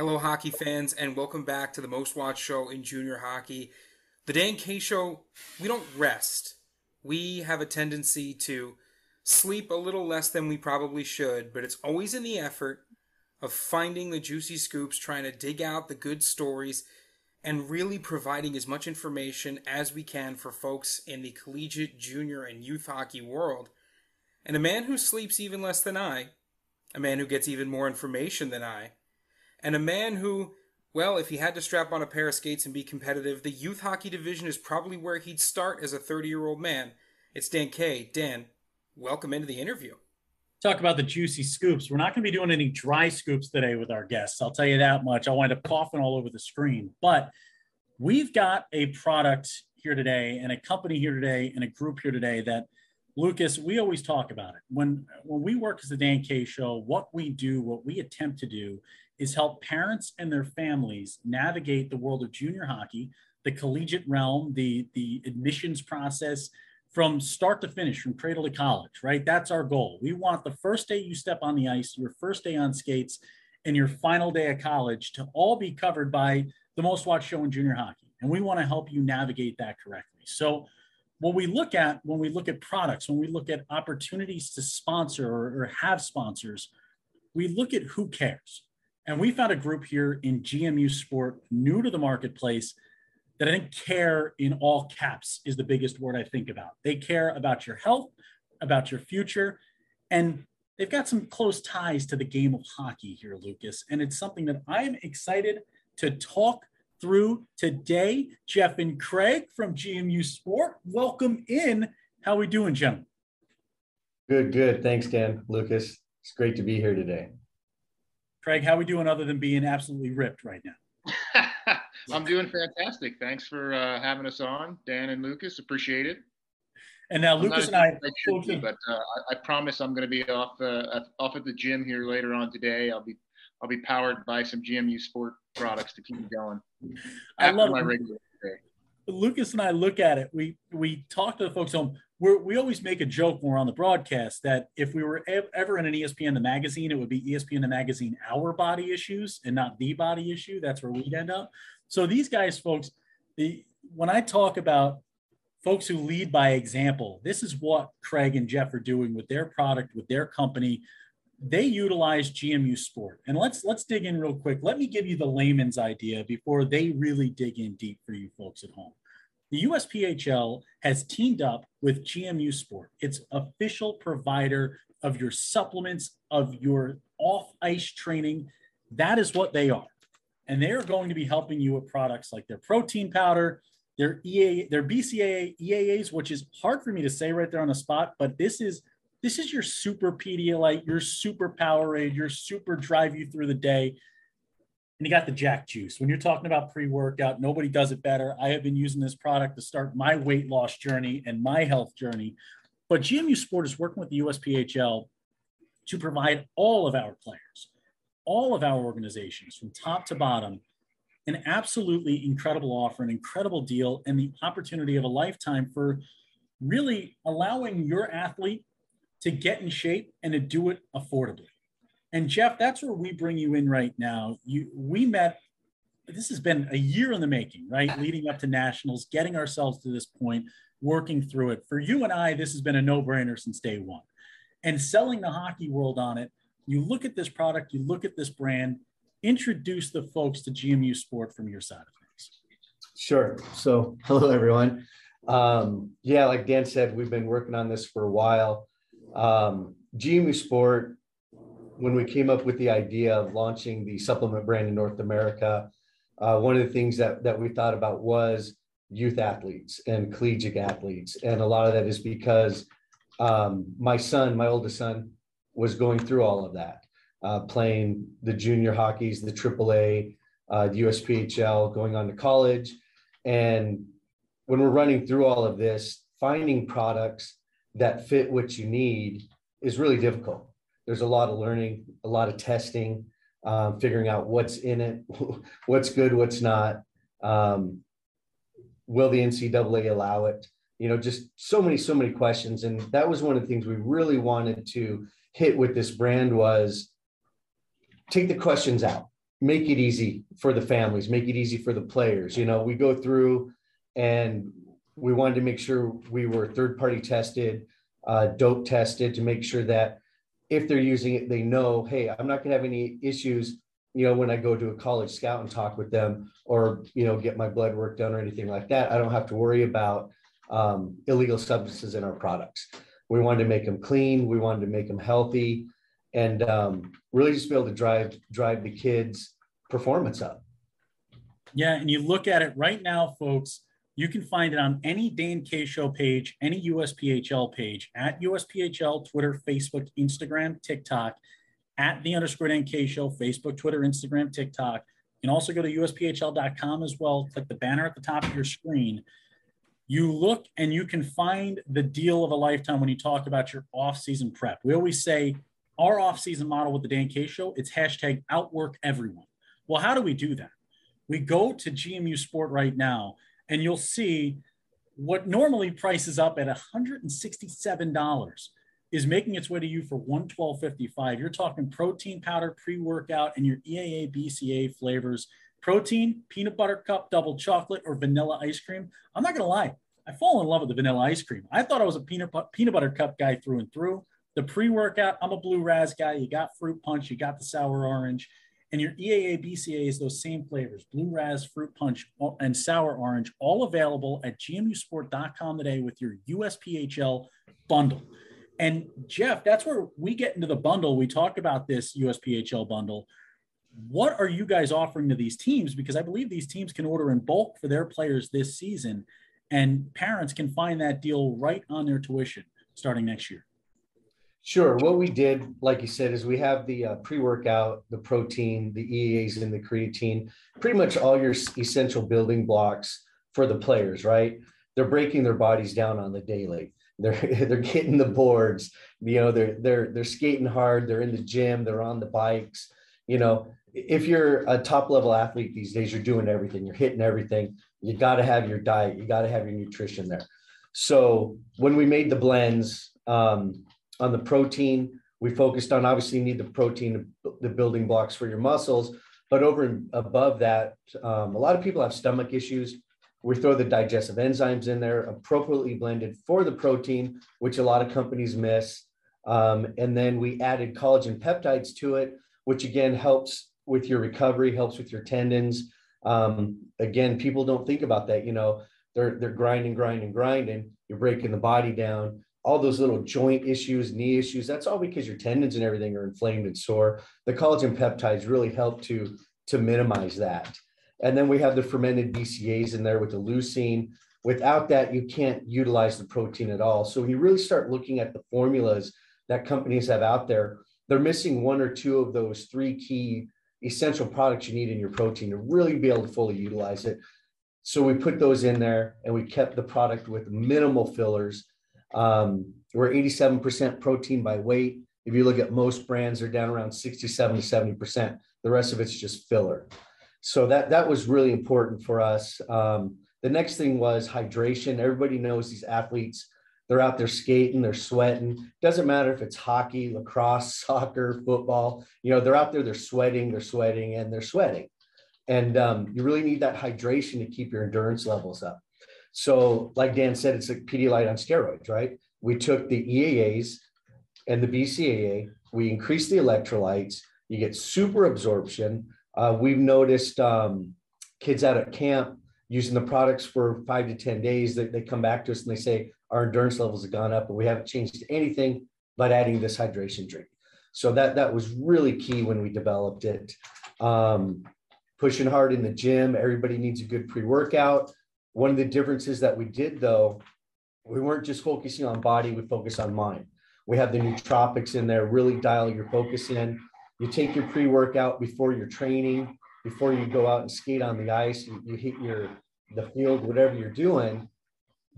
Hello, hockey fans, and welcome back to the most watched show in junior hockey. The Dan K Show, we don't rest. We have a tendency to sleep a little less than we probably should, but it's always in the effort of finding the juicy scoops, trying to dig out the good stories, and really providing as much information as we can for folks in the collegiate, junior, and youth hockey world. And a man who sleeps even less than I, a man who gets even more information than I, and a man who, well, if he had to strap on a pair of skates and be competitive, the youth hockey division is probably where he'd start as a 30 year old man. It's Dan K. Dan, welcome into the interview. Talk about the juicy scoops. We're not going to be doing any dry scoops today with our guests. I'll tell you that much. I'll wind up coughing all over the screen. But we've got a product here today and a company here today and a group here today that Lucas, we always talk about it. When when we work as the Dan K show, what we do, what we attempt to do is help parents and their families navigate the world of junior hockey, the collegiate realm, the, the admissions process from start to finish, from cradle to college, right? That's our goal. We want the first day you step on the ice, your first day on skates, and your final day of college to all be covered by the most watched show in junior hockey. And we want to help you navigate that correctly. So, what we look at when we look at products, when we look at opportunities to sponsor or, or have sponsors, we look at who cares. And we found a group here in GMU Sport, new to the marketplace, that I think care in all caps is the biggest word I think about. They care about your health, about your future, and they've got some close ties to the game of hockey here, Lucas. And it's something that I'm excited to talk through today. Jeff and Craig from GMU Sport, welcome in. How we doing, gentlemen? Good, good. Thanks, Dan. Lucas, it's great to be here today. Craig, how are we doing other than being absolutely ripped right now? I'm doing fantastic. Thanks for uh, having us on, Dan and Lucas. Appreciate it. And now Lucas and I, be, but uh, I, I, promise I'm going to be off uh, off at the gym here later on today. I'll be I'll be powered by some GMU Sport products to keep me going. I love my regular day. Lucas and I look at it. We we talk to the folks home we're, we always make a joke when we're on the broadcast that if we were ever in an ESPN the magazine, it would be ESPN the magazine our body issues and not the body issue. That's where we'd end up. So these guys, folks, the when I talk about folks who lead by example, this is what Craig and Jeff are doing with their product, with their company. They utilize GMU Sport, and let's let's dig in real quick. Let me give you the layman's idea before they really dig in deep for you folks at home. The USPHL has teamed up with GMU Sport, its official provider of your supplements, of your off ice training. That is what they are. And they are going to be helping you with products like their protein powder, their EA, their BCAA EAAs, which is hard for me to say right there on the spot, but this is this is your super Pedialyte, your super Powerade, your super drive you through the day and you got the Jack Juice. When you're talking about pre workout, nobody does it better. I have been using this product to start my weight loss journey and my health journey. But GMU Sport is working with the USPHL to provide all of our players, all of our organizations from top to bottom, an absolutely incredible offer, an incredible deal, and the opportunity of a lifetime for really allowing your athlete to get in shape and to do it affordably. And Jeff, that's where we bring you in right now. You we met this has been a year in the making, right? Leading up to nationals, getting ourselves to this point, working through it. For you and I, this has been a no-brainer since day one. And selling the hockey world on it, you look at this product, you look at this brand, introduce the folks to GMU Sport from your side of things. Sure. So, hello everyone. Um, yeah, like Dan said, we've been working on this for a while. Um, GMU Sport when we came up with the idea of launching the supplement brand in North America, uh, one of the things that, that we thought about was youth athletes and collegiate athletes. And a lot of that is because um, my son, my oldest son, was going through all of that, uh, playing the junior hockeys, the AAA, uh, the USPHL, going on to college. And when we're running through all of this, finding products that fit what you need is really difficult there's a lot of learning, a lot of testing, um, figuring out what's in it, what's good, what's not. Um, will the NCAA allow it? You know, just so many, so many questions. And that was one of the things we really wanted to hit with this brand was take the questions out. make it easy for the families, make it easy for the players. You know, we go through and we wanted to make sure we were third party tested, uh, dope tested to make sure that if they're using it, they know, hey, I'm not going to have any issues, you know, when I go to a college scout and talk with them or, you know, get my blood work done or anything like that. I don't have to worry about um, illegal substances in our products. We wanted to make them clean. We wanted to make them healthy and um, really just be able to drive drive the kids performance up yeah and you look at it right now folks you can find it on any Dan K Show page, any USPHL page, at USPHL, Twitter, Facebook, Instagram, TikTok, at the underscore Dan K Show, Facebook, Twitter, Instagram, TikTok. You can also go to USPHL.com as well. Click the banner at the top of your screen. You look and you can find the deal of a lifetime when you talk about your off-season prep. We always say our off-season model with the Dan K Show, it's hashtag outwork everyone. Well, how do we do that? We go to GMU Sport right now and you'll see what normally prices up at $167 is making its way to you for 112.55. You're talking protein powder, pre-workout, and your EAA BCA flavors. Protein, peanut butter cup, double chocolate, or vanilla ice cream. I'm not gonna lie, I fall in love with the vanilla ice cream. I thought I was a peanut peanut butter cup guy through and through. The pre-workout, I'm a blue raz guy. You got fruit punch, you got the sour orange. And your EAA BCA is those same flavors, blue raz, fruit punch, and sour orange, all available at gmusport.com today with your USPHL bundle. And Jeff, that's where we get into the bundle. We talk about this USPHL bundle. What are you guys offering to these teams? Because I believe these teams can order in bulk for their players this season, and parents can find that deal right on their tuition starting next year. Sure. What we did, like you said, is we have the uh, pre-workout, the protein, the EAs, and the creatine. Pretty much all your essential building blocks for the players, right? They're breaking their bodies down on the daily. They're they're getting the boards. You know, they're they're they're skating hard. They're in the gym. They're on the bikes. You know, if you're a top level athlete these days, you're doing everything. You're hitting everything. You got to have your diet. You got to have your nutrition there. So when we made the blends. Um, on the protein, we focused on obviously you need the protein, the building blocks for your muscles. But over and above that, um, a lot of people have stomach issues. We throw the digestive enzymes in there, appropriately blended for the protein, which a lot of companies miss. Um, and then we added collagen peptides to it, which again helps with your recovery, helps with your tendons. Um, again, people don't think about that. You know, they're they're grinding, grinding, grinding. You're breaking the body down all those little joint issues, knee issues, that's all because your tendons and everything are inflamed and sore. The collagen peptides really help to, to minimize that. And then we have the fermented BCAs in there with the leucine. Without that, you can't utilize the protein at all. So when you really start looking at the formulas that companies have out there, they're missing one or two of those three key essential products you need in your protein to really be able to fully utilize it. So we put those in there and we kept the product with minimal fillers um, we're 87% protein by weight. If you look at most brands, they're down around 67 to 70%. The rest of it's just filler. So that that was really important for us. Um, the next thing was hydration. Everybody knows these athletes, they're out there skating, they're sweating. Doesn't matter if it's hockey, lacrosse, soccer, football, you know, they're out there, they're sweating, they're sweating, and they're sweating. And um, you really need that hydration to keep your endurance levels up. So, like Dan said, it's like Pedialyte on steroids, right? We took the EAAs and the BCAA, we increased the electrolytes, you get super absorption. Uh, we've noticed um, kids out at camp using the products for five to 10 days, they, they come back to us and they say, our endurance levels have gone up, and we haven't changed anything but adding this hydration drink. So that that was really key when we developed it. Um, pushing hard in the gym, everybody needs a good pre-workout. One of the differences that we did though, we weren't just focusing on body, we focus on mind. We have the nootropics in there, really dial your focus in. You take your pre-workout before your training, before you go out and skate on the ice, you, you hit your the field, whatever you're doing,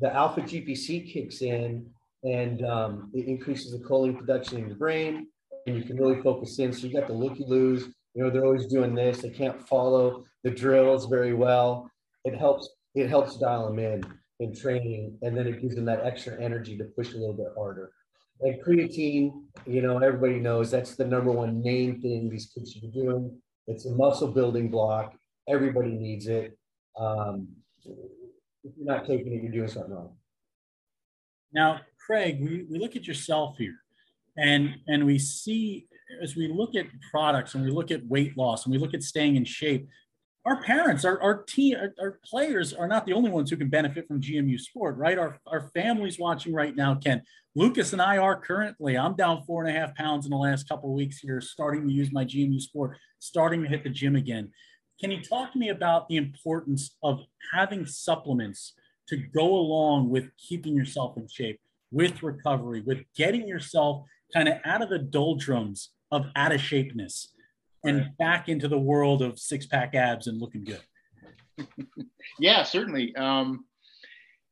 the alpha GPC kicks in and um, it increases the choline production in your brain and you can really focus in. So you got the looky loos, you know, they're always doing this. They can't follow the drills very well. It helps it helps dial them in in training, and then it gives them that extra energy to push a little bit harder. And creatine, you know, everybody knows that's the number one main thing these kids should be doing. It's a muscle building block. Everybody needs it. Um, if you're not taking it, you're doing something wrong. Now, Craig, we, we look at yourself here and and we see as we look at products and we look at weight loss and we look at staying in shape, our parents, our, our team, our, our, players are not the only ones who can benefit from GMU sport, right? Our, our families watching right now can. Lucas and I are currently, I'm down four and a half pounds in the last couple weeks here, starting to use my GMU sport, starting to hit the gym again. Can you talk to me about the importance of having supplements to go along with keeping yourself in shape, with recovery, with getting yourself kind of out of the doldrums of out of shapeness and back into the world of six pack abs and looking good? yeah, certainly. Um,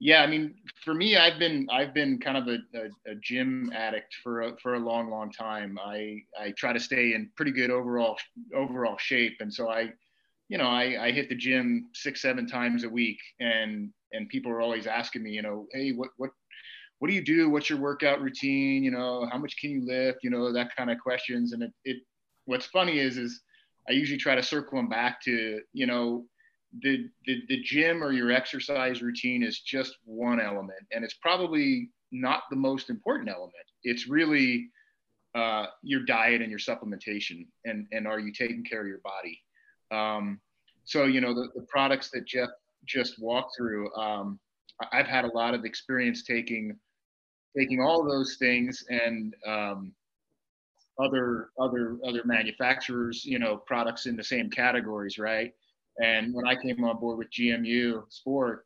yeah, I mean, for me, I've been I've been kind of a, a, a, gym addict for a, for a long, long time. I I try to stay in pretty good overall overall shape, and so I, you know, I, I hit the gym six seven times a week, and and people are always asking me, you know, hey, what what what do you do? What's your workout routine? You know, how much can you lift? You know, that kind of questions, and it it what's funny is is I usually try to circle them back to you know the, the the gym or your exercise routine is just one element, and it's probably not the most important element. It's really uh, your diet and your supplementation, and and are you taking care of your body? Um, so you know the, the products that Jeff just walked through. Um, I've had a lot of experience taking taking all those things and um, other other other manufacturers, you know, products in the same categories, right? And when I came on board with GMU Sport,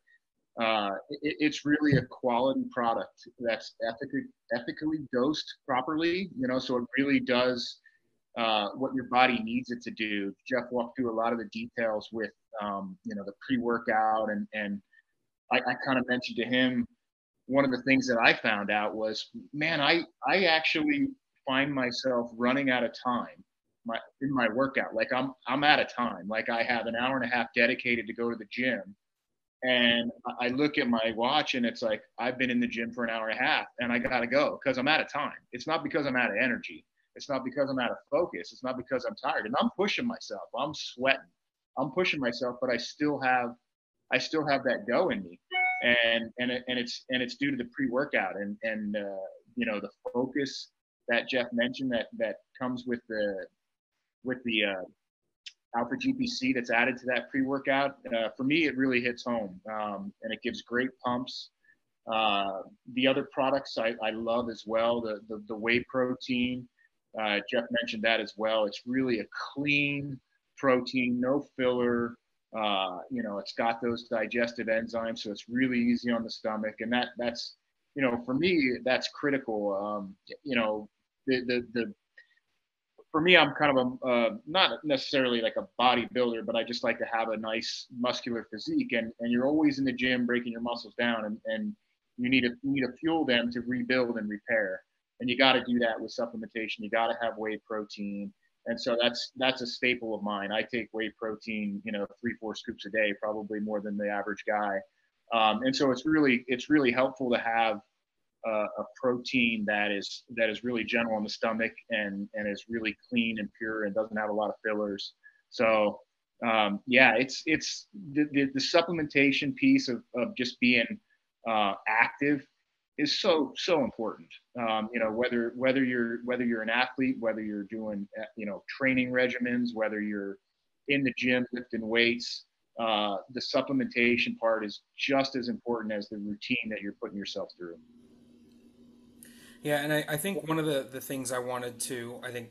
uh, it, it's really a quality product that's ethically ethically dosed properly. You know, so it really does uh, what your body needs it to do. Jeff walked through a lot of the details with um, you know the pre-workout and and I, I kind of mentioned to him one of the things that I found out was, man, I I actually find myself running out of time my in my workout. Like I'm I'm out of time. Like I have an hour and a half dedicated to go to the gym. And I look at my watch and it's like I've been in the gym for an hour and a half and I gotta go because I'm out of time. It's not because I'm out of energy. It's not because I'm out of focus. It's not because I'm tired. And I'm pushing myself. I'm sweating. I'm pushing myself, but I still have I still have that go in me. And and it, and it's and it's due to the pre-workout and and uh, you know the focus that Jeff mentioned that that comes with the with the uh, Alpha GPC that's added to that pre-workout. Uh, for me, it really hits home, um, and it gives great pumps. Uh, the other products I, I love as well. The the, the whey protein, uh, Jeff mentioned that as well. It's really a clean protein, no filler. Uh, you know, it's got those digestive enzymes, so it's really easy on the stomach, and that that's you know, for me, that's critical. Um, you know, the, the, the for me, I'm kind of a uh, not necessarily like a bodybuilder, but I just like to have a nice muscular physique. And and you're always in the gym breaking your muscles down, and and you need to need to fuel them to rebuild and repair. And you got to do that with supplementation. You got to have whey protein, and so that's that's a staple of mine. I take whey protein, you know, three four scoops a day, probably more than the average guy. Um, and so it's really it's really helpful to have uh, a protein that is that is really gentle on the stomach and and is really clean and pure and doesn't have a lot of fillers. So um, yeah, it's it's the, the, the, supplementation piece of, of just being uh, active is so so important. Um, you know whether whether you're whether you're an athlete, whether you're doing uh, you know training regimens, whether you're in the gym lifting weights, uh, the supplementation part is just as important as the routine that you're putting yourself through. Yeah, and I, I think one of the, the things I wanted to, I think,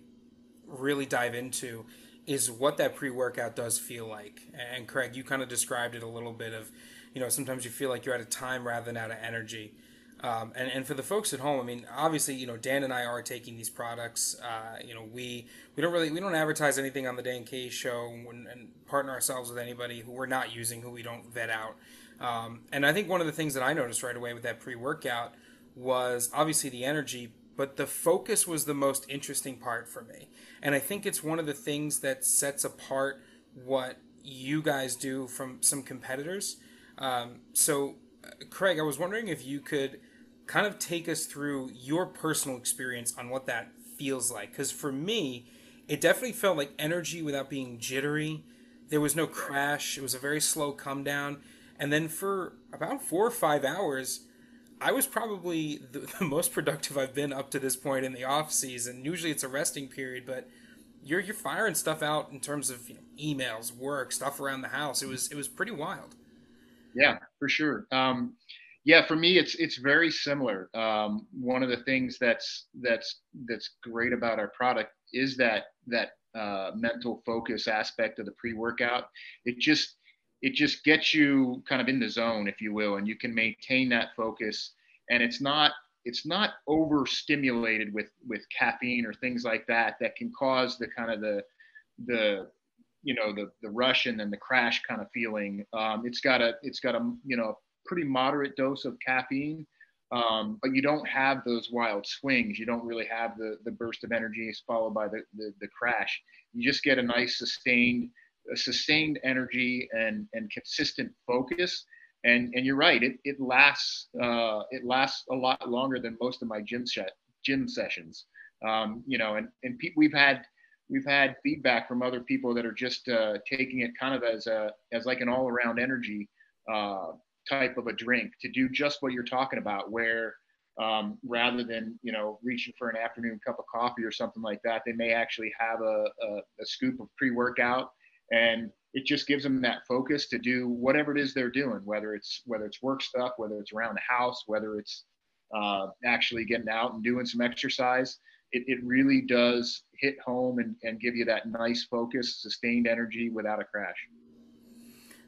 really dive into is what that pre workout does feel like. And Craig, you kind of described it a little bit of, you know, sometimes you feel like you're out of time rather than out of energy. Um, and, and for the folks at home, I mean, obviously, you know, Dan and I are taking these products. Uh, you know, we we don't really we don't advertise anything on the Dan K show and, and partner ourselves with anybody who we're not using, who we don't vet out. Um, and I think one of the things that I noticed right away with that pre workout was obviously the energy, but the focus was the most interesting part for me. And I think it's one of the things that sets apart what you guys do from some competitors. Um, so, uh, Craig, I was wondering if you could kind of take us through your personal experience on what that feels like. Because for me, it definitely felt like energy without being jittery. There was no crash. It was a very slow come down. And then for about four or five hours, I was probably the, the, most productive I've been up to this point in the off season. Usually it's a resting period, but you're you're firing stuff out in terms of you know, emails, work, stuff around the house. It was it was pretty wild. Yeah, for sure. Um, yeah, for me, it's it's very similar. Um, one of the things that's that's that's great about our product is that that uh, mental focus aspect of the pre-workout. It just it just gets you kind of in the zone, if you will, and you can maintain that focus. And it's not it's not overstimulated with with caffeine or things like that that can cause the kind of the the you know the the rush and then the crash kind of feeling. Um, it's got a it's got a you know pretty moderate dose of caffeine, um, but you don't have those wild swings. You don't really have the the burst of energy followed by the, the the crash. You just get a nice sustained sustained energy and, and consistent focus. And, and you're right, it, it lasts uh, it lasts a lot longer than most of my gym sh- gym sessions. Um, you know, and, and pe- we've had we've had feedback from other people that are just uh, taking it kind of as a as like an all around energy uh, type of a drink to do just what you're talking about, where um, rather than you know reaching for an afternoon cup of coffee or something like that, they may actually have a, a, a scoop of pre workout and it just gives them that focus to do whatever it is they're doing whether it's whether it's work stuff whether it's around the house whether it's uh, actually getting out and doing some exercise. It, it really does hit home and, and give you that nice focus sustained energy without a crash.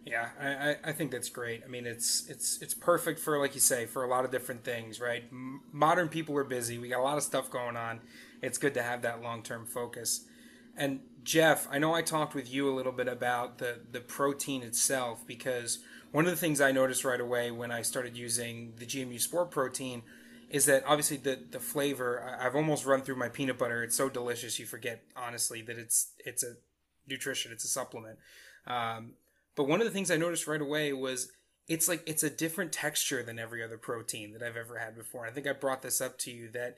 Yeah I, I think that's great. I mean it's it's it's perfect for like you say for a lot of different things right? Modern people are busy. We got a lot of stuff going on. It's good to have that long-term focus. And Jeff, I know I talked with you a little bit about the, the protein itself because one of the things I noticed right away when I started using the GMU Sport protein is that obviously the, the flavor I've almost run through my peanut butter. It's so delicious you forget honestly that it's it's a nutrition, it's a supplement. Um, but one of the things I noticed right away was it's like it's a different texture than every other protein that I've ever had before. And I think I brought this up to you that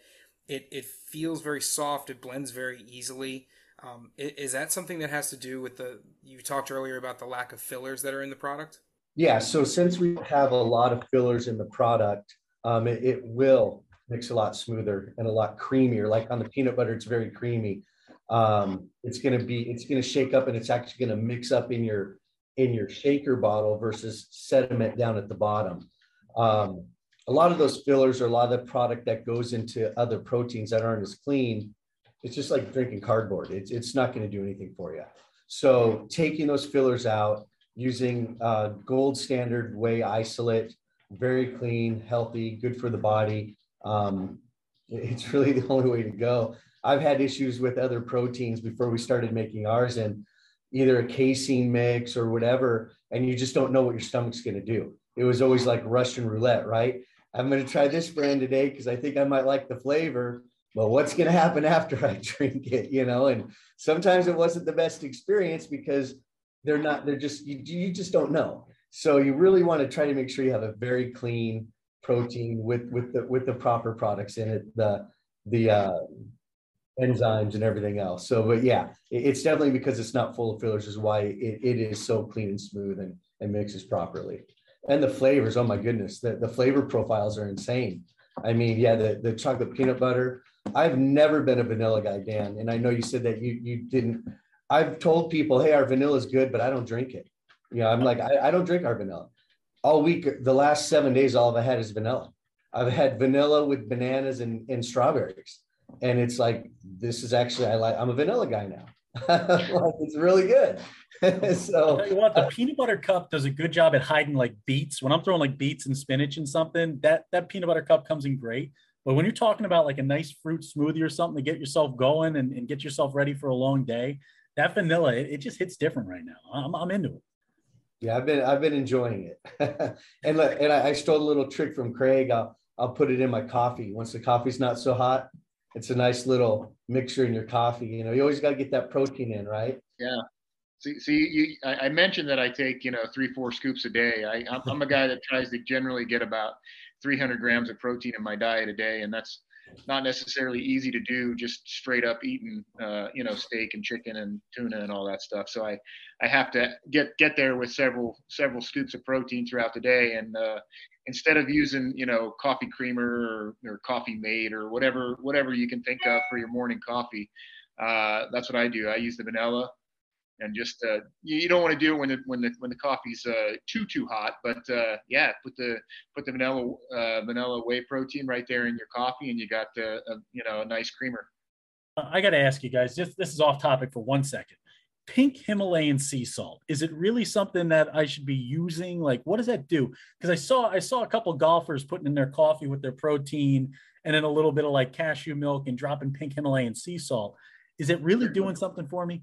it it feels very soft, it blends very easily. Um, is that something that has to do with the? You talked earlier about the lack of fillers that are in the product. Yeah. So since we have a lot of fillers in the product, um, it, it, will mix a lot smoother and a lot creamier. Like on the peanut butter, it's very creamy. Um, it's going to be. It's going to shake up, and it's actually going to mix up in your in your shaker bottle versus sediment down at the bottom. Um, a lot of those fillers are a lot of the product that goes into other proteins that aren't as clean it's just like drinking cardboard. It's, it's not going to do anything for you. So taking those fillers out, using uh, gold standard whey isolate, very clean, healthy, good for the body. Um, it's really the only way to go. I've had issues with other proteins before we started making ours and either a casein mix or whatever, and you just don't know what your stomach's going to do. It was always like Russian roulette, right? I'm going to try this brand today because I think I might like the flavor well, what's going to happen after I drink it? You know, and sometimes it wasn't the best experience because they're not, they're just, you, you just don't know. So you really want to try to make sure you have a very clean protein with, with the, with the proper products in it, the, the, uh, enzymes and everything else. So, but yeah, it's definitely because it's not full of fillers is why it, it is so clean and smooth and, and mixes properly. And the flavors, oh my goodness, the, the flavor profiles are insane. I mean, yeah, the, the chocolate peanut butter, I've never been a vanilla guy, Dan, and I know you said that you you didn't. I've told people, hey, our vanilla is good, but I don't drink it. You know, I'm like, I, I don't drink our vanilla. All week, the last seven days, all I've had is vanilla. I've had vanilla with bananas and, and strawberries. And it's like, this is actually, I like, I'm a vanilla guy now. like, it's really good. so you what, the uh, peanut butter cup does a good job at hiding like beets. When I'm throwing like beets and spinach and something, that that peanut butter cup comes in great. But when you're talking about like a nice fruit smoothie or something to get yourself going and, and get yourself ready for a long day, that vanilla, it, it just hits different right now. I'm, I'm into it. Yeah, I've been I've been enjoying it, and look, and I, I, stole a little trick from Craig. I'll I'll put it in my coffee once the coffee's not so hot. It's a nice little mixture in your coffee. You know, you always got to get that protein in, right? Yeah. See, see, you, I, I mentioned that I take you know three four scoops a day. I I'm, I'm a guy that tries to generally get about 300 grams of protein in my diet a day, and that's not necessarily easy to do just straight up eating uh, you know steak and chicken and tuna and all that stuff. So i i have to get get there with several several scoops of protein throughout the day. And uh, instead of using you know coffee creamer or, or coffee mate or whatever whatever you can think of for your morning coffee uh, that's what i do. I use the vanilla and just uh, you, you, don't want to do it when the when the when the coffee's uh, too too hot. But uh, yeah, put the put the vanilla uh, vanilla whey protein right there in your coffee, and you got a, you know a nice creamer. I got to ask you guys. Just this is off topic for one second. Pink Himalayan sea salt is it really something that I should be using? Like, what does that do? Because I saw I saw a couple golfers putting in their coffee with their protein and then a little bit of like cashew milk and dropping pink Himalayan sea salt. Is it really doing something for me?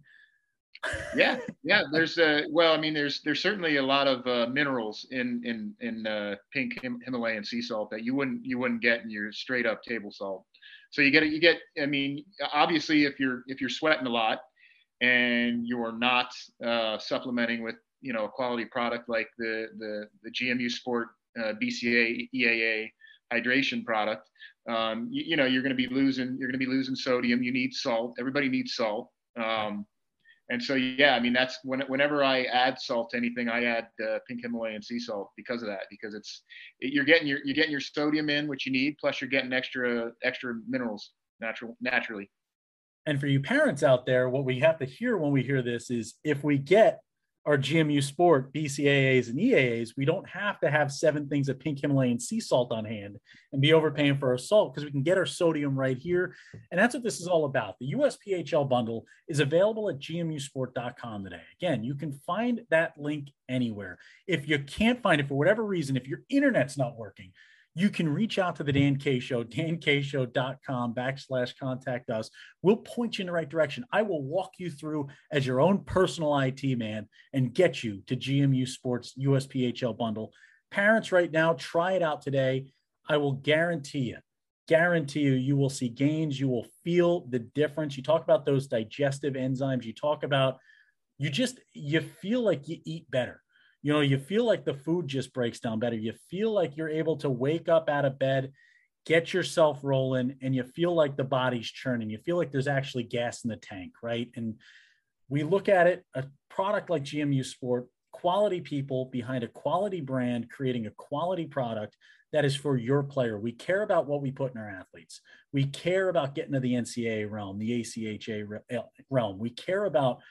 Yeah, yeah. There's uh, well, I mean, there's there's certainly a lot of uh, minerals in in in uh, pink Him- Himalayan sea salt that you wouldn't you wouldn't get in your straight up table salt. So you get it. You get. I mean, obviously, if you're if you're sweating a lot and you're not uh, supplementing with you know a quality product like the the the GMU Sport uh, BCA EAA hydration product, um, you, you know you're going to be losing you're going to be losing sodium. You need salt. Everybody needs salt. Um, and so yeah i mean that's when, whenever i add salt to anything i add uh, pink himalayan sea salt because of that because it's it, you're getting your you're getting your sodium in which you need plus you're getting extra extra minerals natural naturally. And for you parents out there what we have to hear when we hear this is if we get our GMU Sport BCAAs and EAAs, we don't have to have seven things of pink Himalayan sea salt on hand and be overpaying for our salt because we can get our sodium right here. And that's what this is all about. The USPHL bundle is available at gmusport.com today. Again, you can find that link anywhere. If you can't find it for whatever reason, if your internet's not working, you can reach out to the Dan K Show, dankshow.com backslash contact us. We'll point you in the right direction. I will walk you through as your own personal IT man and get you to GMU Sports USPHL bundle. Parents, right now, try it out today. I will guarantee you, guarantee you, you will see gains. You will feel the difference. You talk about those digestive enzymes. You talk about, you just, you feel like you eat better you know you feel like the food just breaks down better. You feel like you're able to wake up out of bed get yourself rolling and you feel like the body's churning. You feel like there's actually gas in the tank right? And we look at it a product like gmu sport quality people behind a quality brand creating a quality product that is for your player. We care about what we put in our athletes. We care about getting to the ncaa realm the acha eh, realm. We care about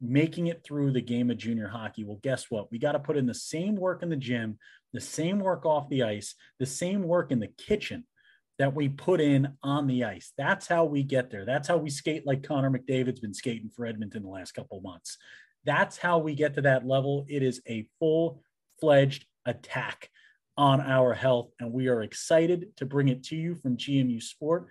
making it through the game of junior hockey. Well, guess what? We got to put in the same work in the gym, the same work off the ice, the same work in the kitchen that we put in on the ice. That's how we get there. That's how we skate like Connor McDavid's been skating for Edmonton the last couple months. That's how we get to that level. It is a full fledged attack on our health, and we are excited to bring it to you from GMU Sport.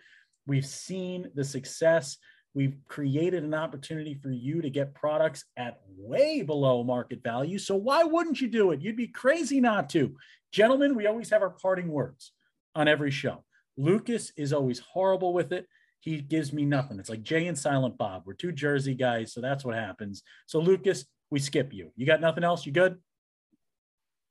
We've seen the success We've created an opportunity for you to get products at way below market value. So why wouldn't you do it? You'd be crazy not to. Gentlemen, we always have our parting words on every show. Lucas is always horrible with it. He gives me nothing. It's like Jay and Silent Bob. We're two Jersey guys, so that's what happens. So Lucas, we skip you. You got nothing else? You good?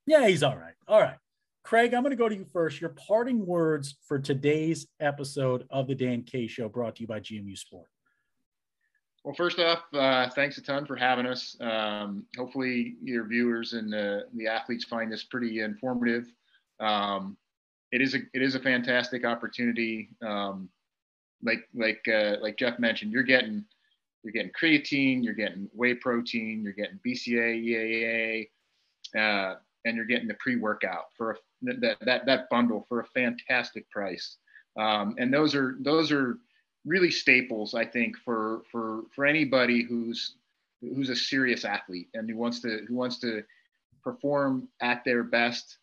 Yeah, he's all right. All right. Craig, I'm going to go to you first. Your parting words for today's episode of the Dan K Show brought to you by GMU Sport. Well, first off, uh, thanks a ton for having us. Um, hopefully, your viewers and the, the athletes find this pretty informative. Um, it is a it is a fantastic opportunity. Um, like like uh, like Jeff mentioned, you're getting you're getting creatine, you're getting whey protein, you're getting BCA, EAA, uh, and you're getting the pre workout for a, that that that bundle for a fantastic price. Um, and those are those are really staples, I think, for for for anybody who's who's a serious athlete and who wants to who wants to perform at their best.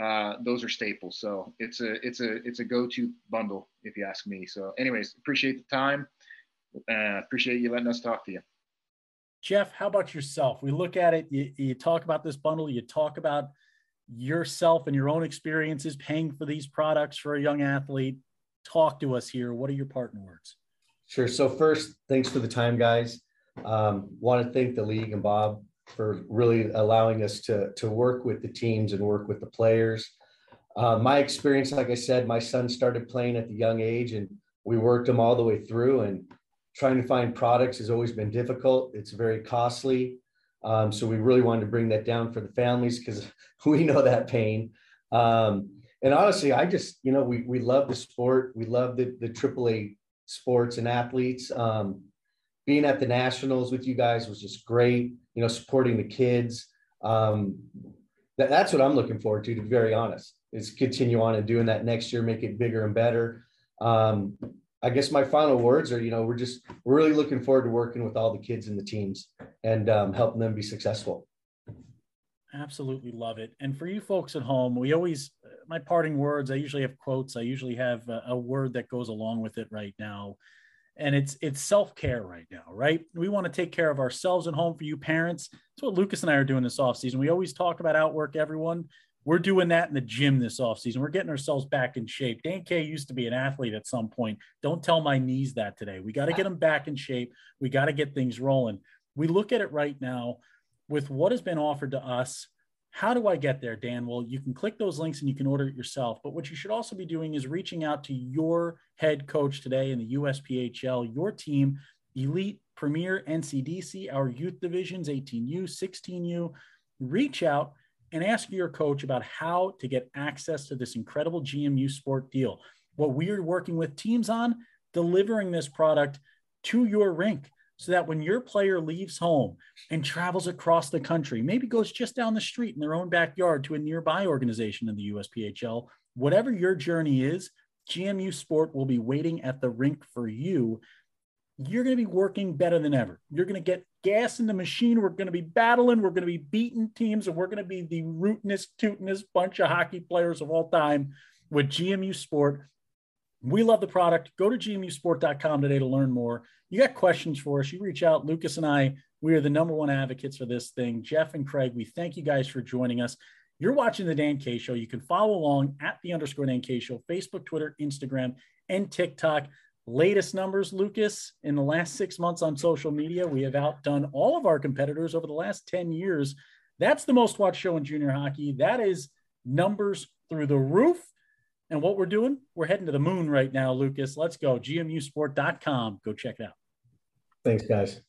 Uh, those are staples. So it's a it's a it's a go-to bundle if you ask me. So, anyways, appreciate the time. Uh, appreciate you letting us talk to you. Jeff, how about yourself? We look at it. You, you talk about this bundle. You talk about yourself and your own experiences paying for these products for a young athlete talk to us here. What are your partner words? Sure. So first, thanks for the time, guys. Um, want to thank the league and Bob for really allowing us to to work with the teams and work with the players. uh, my experience, like I said, my son started playing at the young age and we worked him all the way through and trying to find products has always been difficult. It's very costly. Um, so we really wanted to bring that down for the families because we know that pain. Um, and honestly, I just, you know, we, we love the sport. We love the, the AAA sports and athletes. Um, being at the nationals with you guys was just great, you know, supporting the kids. Um, that, that's what I'm looking forward to, to be very honest, is continue on and doing that next year, make it bigger and better. Um, I guess my final words are, you know, we're just we're really looking forward to working with all the kids and the teams and um, helping them be successful. Absolutely love it. And for you folks at home, we always my parting words. I usually have quotes. I usually have a, a word that goes along with it right now, and it's it's self care right now. Right? We want to take care of ourselves at home. For you parents, that's what Lucas and I are doing this off season. We always talk about outwork everyone. We're doing that in the gym this offseason. We're getting ourselves back in shape. Dan K used to be an athlete at some point. Don't tell my knees that today. We got to get them back in shape. We got to get things rolling. We look at it right now with what has been offered to us. How do I get there, Dan? Well, you can click those links and you can order it yourself. But what you should also be doing is reaching out to your head coach today in the USPHL, your team, Elite, Premier, NCDC, our youth divisions, 18U, 16U. Reach out and ask your coach about how to get access to this incredible GMU sport deal. What we are working with teams on, delivering this product to your rink so that when your player leaves home and travels across the country, maybe goes just down the street in their own backyard to a nearby organization in the USPHL, whatever your journey is, GMU Sport will be waiting at the rink for you you're going to be working better than ever. You're going to get gas in the machine. We're going to be battling. We're going to be beating teams, and we're going to be the rootinest, tootinest bunch of hockey players of all time with GMU Sport. We love the product. Go to gmusport.com today to learn more. You got questions for us, you reach out. Lucas and I, we are the number one advocates for this thing. Jeff and Craig, we thank you guys for joining us. You're watching the Dan K Show. You can follow along at the underscore Dan K Show, Facebook, Twitter, Instagram, and TikTok latest numbers, Lucas, in the last six months on social media, we have outdone all of our competitors over the last 10 years. That's the most watched show in junior hockey. That is numbers through the roof. And what we're doing, we're heading to the moon right now, Lucas. Let's go. GMUsport.com. Go check it out. Thanks, guys.